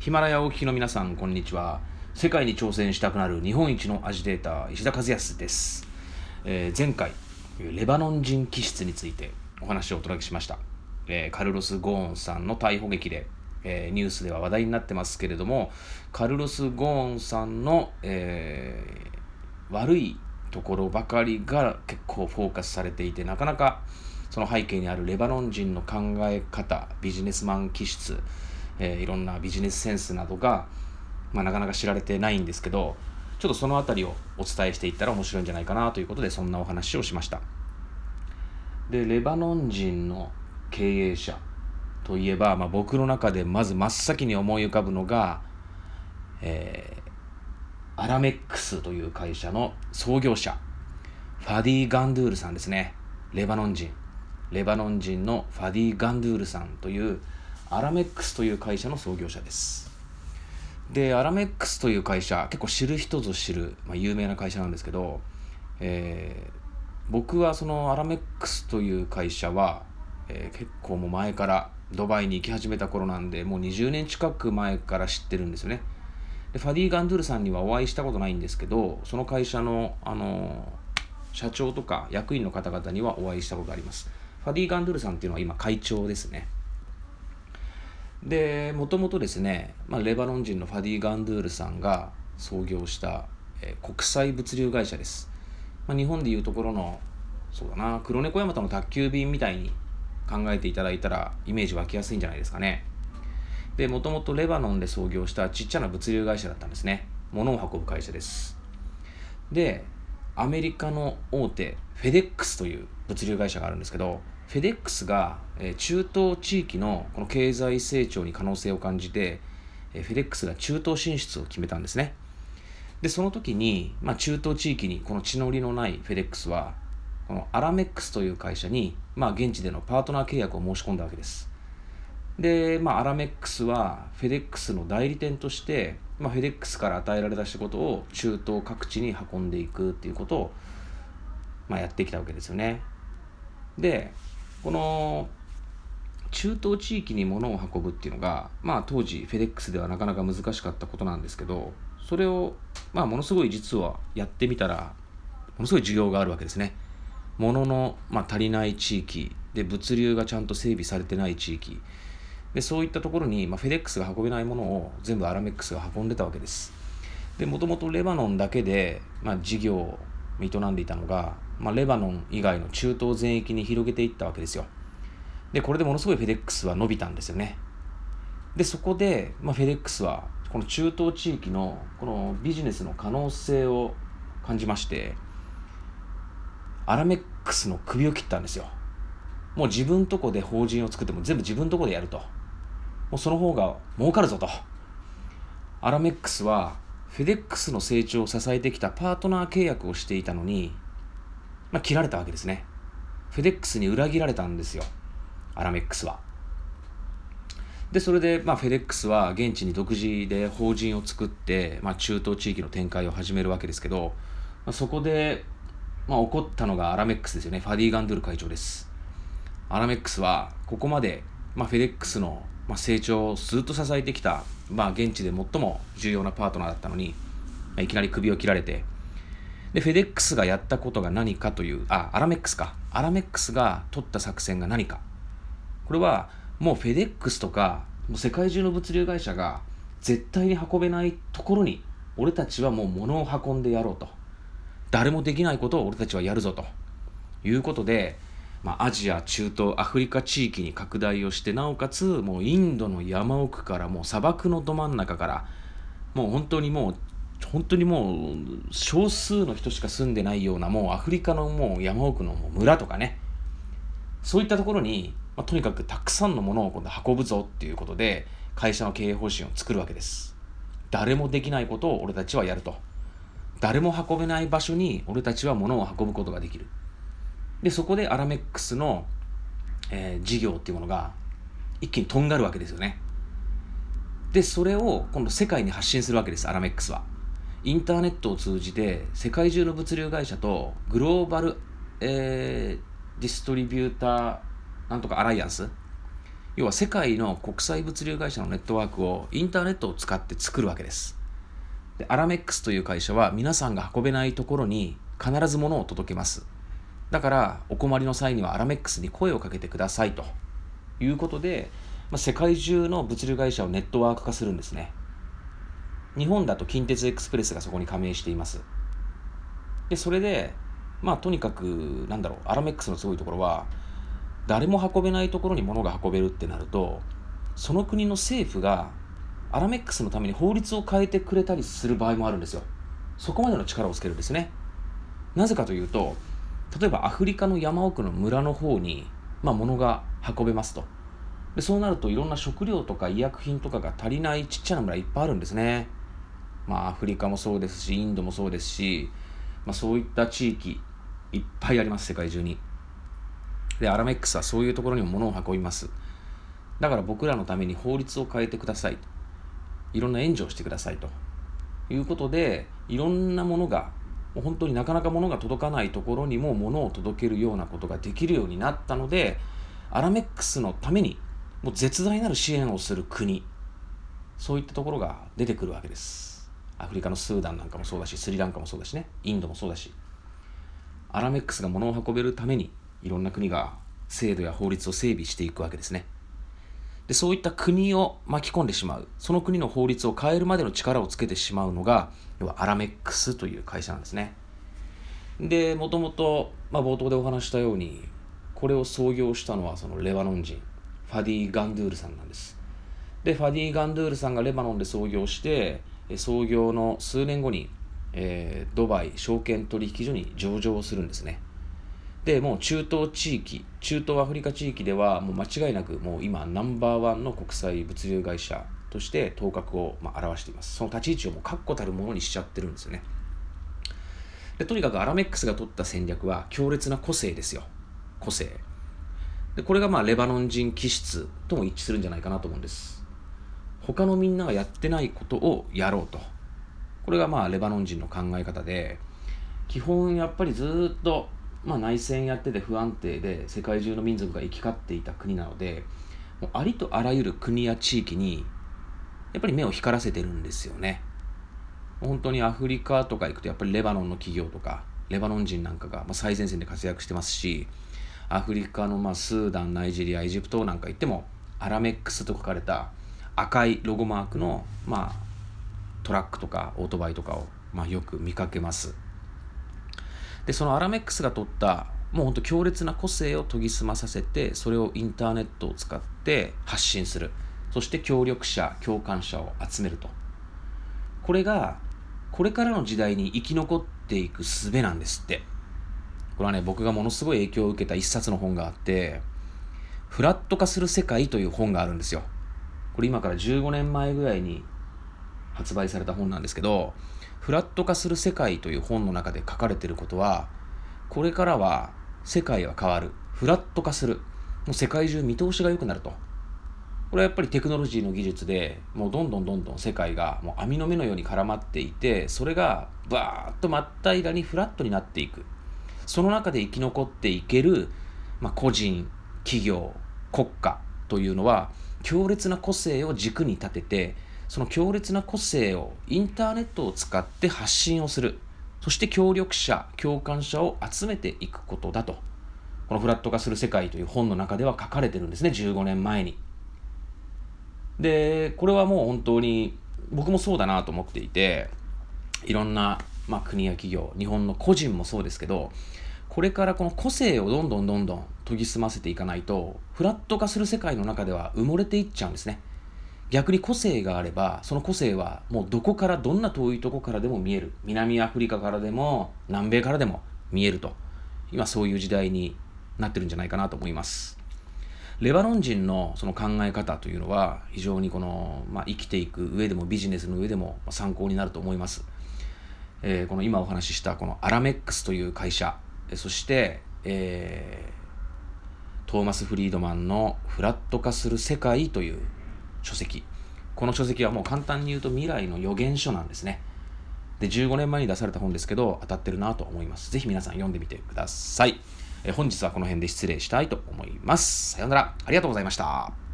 ヒマラヤをお聞きの皆さん、こんにちは。世界に挑戦したくなる日本一のアジテーター、石田和康です。えー、前回、レバノン人気質についてお話をお届けしました。えー、カルロス・ゴーンさんの逮捕劇で、えー、ニュースでは話題になってますけれども、カルロス・ゴーンさんの、え悪いところばかりが結構フォーカスされていて、なかなかその背景にあるレバノン人の考え方、ビジネスマン気質、えー、いろんなビジネスセンスなどが、まあ、なかなか知られてないんですけど、ちょっとその辺りをお伝えしていったら面白いんじゃないかなということで、そんなお話をしました。で、レバノン人の経営者といえば、まあ、僕の中でまず真っ先に思い浮かぶのが、えー、アラメックスという会社の創業者、ファディ・ガンドゥールさんですね。レバノン人。レバノン人のファディ・ガンドゥールさんというアラメックスという会社の創業者です。でアラメックスという会社結構知る人ぞ知る、まあ、有名な会社なんですけど、えー、僕はそのアラメックスという会社は、えー、結構もう前からドバイに行き始めた頃なんでもう20年近く前から知ってるんですよね。でファディ・ガンドゥルさんにはお会いしたことないんですけどその会社の、あの社長とか役員の方々にはお会いしたことあります。ファディ・ガンドゥルさんっていうのは今会長ですね。で、もともとですね、まあ、レバノン人のファディ・ガンドゥールさんが創業した、えー、国際物流会社です。まあ、日本でいうところの、そうだな、黒猫山との宅急便みたいに考えていただいたらイメージ湧きやすいんじゃないですかね。で、もともとレバノンで創業したちっちゃな物流会社だったんですね。物を運ぶ会社です。で、アメリカの大手フェデックスという物流会社があるんですけどフェデックスが中東地域のこの経済成長に可能性を感じてフェデックスが中東進出を決めたんですねでその時に、まあ、中東地域にこの地の利のないフェデックスはこのアラメックスという会社に、まあ、現地でのパートナー契約を申し込んだわけですで、まあ、アラメックスはフェデックスの代理店としてまあ、フェデックスから与えられた仕事を中東各地に運んでいくっていうことを、まあ、やってきたわけですよね。でこの中東地域に物を運ぶっていうのが、まあ、当時フェデックスではなかなか難しかったことなんですけどそれを、まあ、ものすごい実はやってみたらものすごい需要があるわけですね。物の、まあ、足りない地域で物流がちゃんと整備されてない地域でそういったところに、まあ、フェデックスが運べないものを全部アラメックスが運んでたわけですでもともとレバノンだけで、まあ、事業を営んでいたのが、まあ、レバノン以外の中東全域に広げていったわけですよ。でこれでものすごいフェデックスは伸びたんですよね。でそこで、まあ、フェデックスはこの中東地域のこのビジネスの可能性を感じましてアラメックスの首を切ったんですよ。もう自分とこで法人を作っても全部自分とこでやると。もうその方が儲かるぞと。アラメックスはフェデックスの成長を支えてきたパートナー契約をしていたのに、まあ、切られたわけですね。フェデックスに裏切られたんですよ。アラメックスは。で、それで、まあ、フェデックスは現地に独自で法人を作って、まあ、中東地域の展開を始めるわけですけど、まあ、そこで、まあ、起こったのがアラメックスですよね。ファディ・ガンドゥル会長です。アラメックスは、ここまで、まあ、フェデックスのまあ、成長をずっと支えてきた、まあ、現地で最も重要なパートナーだったのに、いきなり首を切られてでフェデックスがやったことが何かというあアラメックスか。アラメックスが取った作戦が何か。これはもうフェデックスとかもう世界中の物流会社が絶対に運べないところに俺たちはもう物を運んでやろうと。誰もできないことを俺たちはやるぞと。いうことでまあ、アジア中東アフリカ地域に拡大をしてなおかつもうインドの山奥からもう砂漠のど真ん中からもう本当にもう本当にもう少数の人しか住んでないようなもうアフリカのもう山奥の村とかね。そういったところに、まあ、とにかくたくさんのものを今度運ぶぞっていうことで会社の経営方針を作るわけです。誰もできないことを俺たちはやると。誰も運べない場所に俺たちは物を運ぶことができる。でそこでアラメックスの、えー、事業っていうものが一気にとんがるわけですよね。でそれを今度世界に発信するわけですアラメックスは。インターネットを通じて世界中の物流会社とグローバル、えー、ディストリビューターなんとかアライアンス要は世界の国際物流会社のネットワークをインターネットを使って作るわけです。でアラメックスという会社は皆さんが運べないところに必ず物を届けます。だからお困りの際にはアラメックスに声をかけてくださいということで、まあ、世界中の物流会社をネットワーク化するんですね。日本だと近鉄エクスプレスがそこに加盟しています。でそれでまあとにかくなんだろうアラメックスのすごいところは誰も運べないところに物が運べるってなるとその国の政府がアラメックスのために法律を変えてくれたりする場合もあるんですよ。そこまでの力をつけるんですね。なぜかというと例えばアフリカの山奥の村の方に、まあ、物が運べますと。でそうなるといろんな食料とか医薬品とかが足りないちっちゃな村いっぱいあるんですね。まあアフリカもそうですしインドもそうですし、まあ、そういった地域いっぱいあります世界中に。でアラメックスはそういうところにも物を運びます。だから僕らのために法律を変えてくださいいろんな援助をしてくださいと。いうことでいろんなものがもう本当になかなか物が届かないところにも物を届けるようなことができるようになったのでアラメックスのためにもう絶大なる支援をする国。そういったところが出てくるわけです。アフリカのスーダンなんかもそうだしスリランカもそうだしねインドもそうだしアラメックスが物を運べるためにいろんな国が制度や法律を整備していくわけですね。でそういった国を巻き込んでしまうその国の法律を変えるまでの力をつけてしまうのが要はアラメックスという会社なんですね。でもともと、ま、冒頭でお話したようにこれを創業したのはそのレバノン人ファディ・ガンドゥールさんなんです。でファディ・ガンドゥールさんがレバノンで創業して創業の数年後に、えー、ドバイ証券取引所に上場するんですね。でもう中東地域中東アフリカ地域ではもう間違いなくもう今ナンバーワンの国際物流会社として頭角をまあ表しています。その立ち位置をもう確固たるものにしちゃってるんですよね。でとにかくアラメックスが取った戦略は強烈な個性ですよ。個性。でこれがまあレバノン人気質とも一致するんじゃないかなと思うんです。他のみんながやってないことをやろうと。これがまあレバノン人の考え方で基本やっぱりずっとまあ、内戦やってて不安定で世界中の民族が行き交っていた国なのでもうありとあらゆる国や地域にやっぱり目を光らせてるんですよね。本当にアフリカとか行くとやっぱりレバノンの企業とかレバノン人なんかが最前線で活躍してますしアフリカのまあスーダンナイジェリアエジプトなんか行ってもアラメックスと書かれた赤いロゴマークのまあトラックとかオートバイとかをまあよく見かけます。でそのアラメックスが取ったもうほんと強烈な個性を研ぎ澄まさせてそれをインターネットを使って発信する。そして協力者共感者を集めると。これがこれからの時代に生き残っていく術なんですって。これはね僕がものすごい影響を受けた一冊の本があって「フラット化する世界」という本があるんですよ。これ今から15年前ぐらいに発売された本なんですけどフラット化する世界という本の中で書かれていることはこれからは世界は変わる。フラット化する。もう世界中見通しが良くなると。これはやっぱりテクノロジーの技術でもうどんどんどんどん世界がもう網の目のように絡まっていてそれがバーッと真っ平らにフラットになっていく。その中で生き残っていける、まあ、個人企業国家というのは強烈な個性を軸に立ててその強烈な個性をインターネットを使って発信をする。そして協力者共感者を集めていくことだと。このフラット化する世界という本の中では書かれてるんですね15年前に。でこれはもう本当に僕もそうだなと思っていていろんな、まあ、国や企業日本の個人もそうですけどこれからこの個性をどんどんどんどん研ぎ澄ませていかないとフラット化する世界の中では埋もれていっちゃうんですね。逆に個性があればその個性はもうどこからどんな遠いとこからでも見える。南アフリカからでも南米からでも見えると。今そういう時代になってるんじゃないかなと思います。レバノン人のその考え方というのは非常にこの、まあ、生きていく上でもビジネスの上でも参考になると思います、えー、この今お話ししたこのアラメックスという会社。そして、えー、トーマス・フリードマンの「フラット化する世界」という書籍。この書籍はもう簡単に言うと未来の予言書なんですね。で15年前に出された本ですけど当たってるなと思います。ぜひ皆さん読んでみてください。え本日はこの辺で失礼したいと思います。さようなら。ありがとうございました。